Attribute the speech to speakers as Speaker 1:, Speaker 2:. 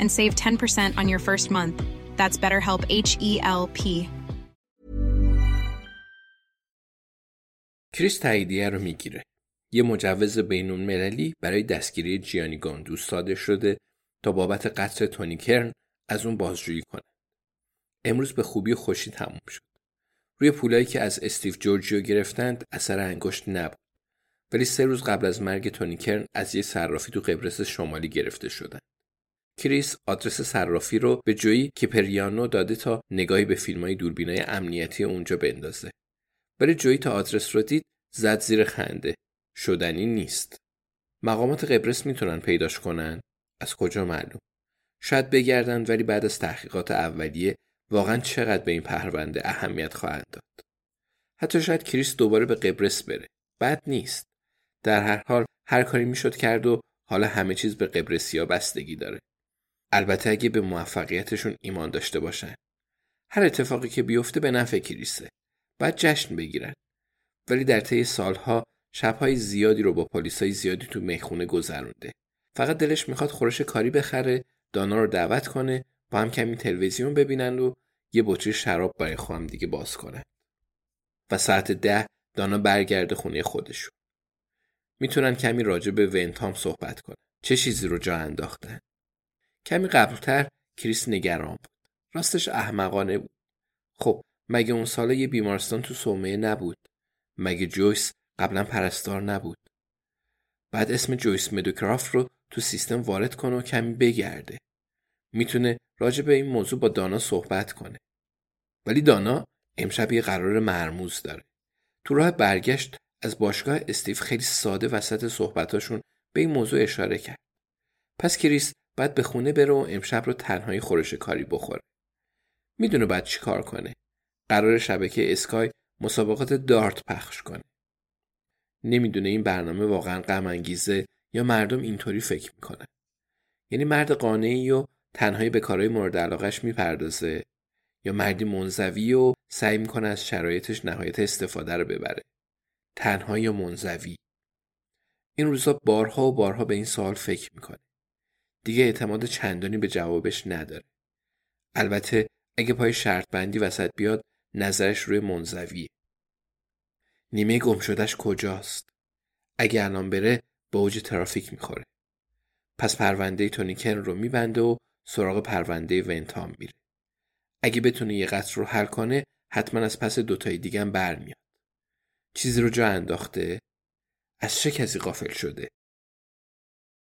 Speaker 1: and save 10% on your first month. That's BetterHelp H E L P.
Speaker 2: کریس تاییدیه رو می‌گیره. یه مجوز بینون مللی برای دستگیری جیانی گاندوس صادر شده تا بابت قتل تونی کرن از اون بازجویی کنه. امروز به خوبی خوشی تموم شد. روی پولایی که از استیو جورجیو گرفتند اثر انگشت نبود. ولی سه روز قبل از مرگ تونی کرن از یه صرافی تو قبرس شمالی گرفته شدن. کریس آدرس صرافی رو به جویی کیپریانو داده تا نگاهی به فیلمای دوربینای امنیتی اونجا بندازه. ولی جویی تا آدرس رو دید زد زیر خنده. شدنی نیست. مقامات قبرس می‌تونن پیداش کنن؟ از کجا معلوم؟ شاید بگردن ولی بعد از تحقیقات اولیه واقعا چقدر به این پرونده اهمیت خواهند داد. حتی شاید کریس دوباره به قبرس بره. بد نیست. در هر حال هر کاری می‌شد کرد و حالا همه چیز به قبرسیا بستگی داره. البته اگه به موفقیتشون ایمان داشته باشن. هر اتفاقی که بیفته به نفع کریسه. باید جشن بگیرن. ولی در طی سالها شبهای زیادی رو با پلیسای زیادی تو می‌خونه گذرونده. فقط دلش می‌خواد خورش کاری بخره، دانا رو دعوت کنه، با هم کمی تلویزیون ببینن و یه بطری شراب برای خواهم دیگه باز کنن. و ساعت ده دانا برگرده خونه خودشون. می‌تونن کمی راجع به ونتام صحبت کنن. چه چیزی رو جا انداختن؟ کمی قبلتر کریس نگران بود. راستش احمقانه بود. خب مگه اون سال یه بیمارستان تو سومه نبود؟ مگه جویس قبلا پرستار نبود؟ بعد اسم جویس مدوکراف رو تو سیستم وارد کنه و کمی بگرده. می‌تونه راجع به این موضوع با دانا صحبت کنه. ولی دانا امشب یه قرار مرموز داره. تو راه برگشت از باشگاه استیو خیلی ساده وسط صحبتاشون به این موضوع اشاره کرد. پس کریس بعد به خونه بره و امشب رو تنهایی خورش کاری بخوره. می‌دونه بعد چی کار کنه. قرار شبکه اسکای مسابقات دارت پخش کنه. نمی‌دونه این برنامه واقعا غم انگیزه یا مردم اینطوری فکر می‌کنن. یعنی مرد قانعی و تنهایی به کارهای مورد علاقش می‌پردازه یا مردی منزوی و سعی می‌کنه از شرایطش نهایت استفاده رو ببره. تنها یا منزوی. این روزا بارها و بارها به این سوال فکر می‌کنه. دیگه اعتماد چندانی به جوابش نداره. البته اگه پای شرط بندی وسط بیاد نظرش روی منزویه. نیمه گم شدهش کجاست؟ اگه الان بره به اوج ترافیک می‌خوره. پس پرونده تونیکن رو میبنده و سراغ پرونده ونتام میره. اگه بتونه یه قتل رو حل کنه حتما از پس دوتای دیگه هم برمیاد. چیزی رو جا انداخته؟ از چه کسی غافل شده؟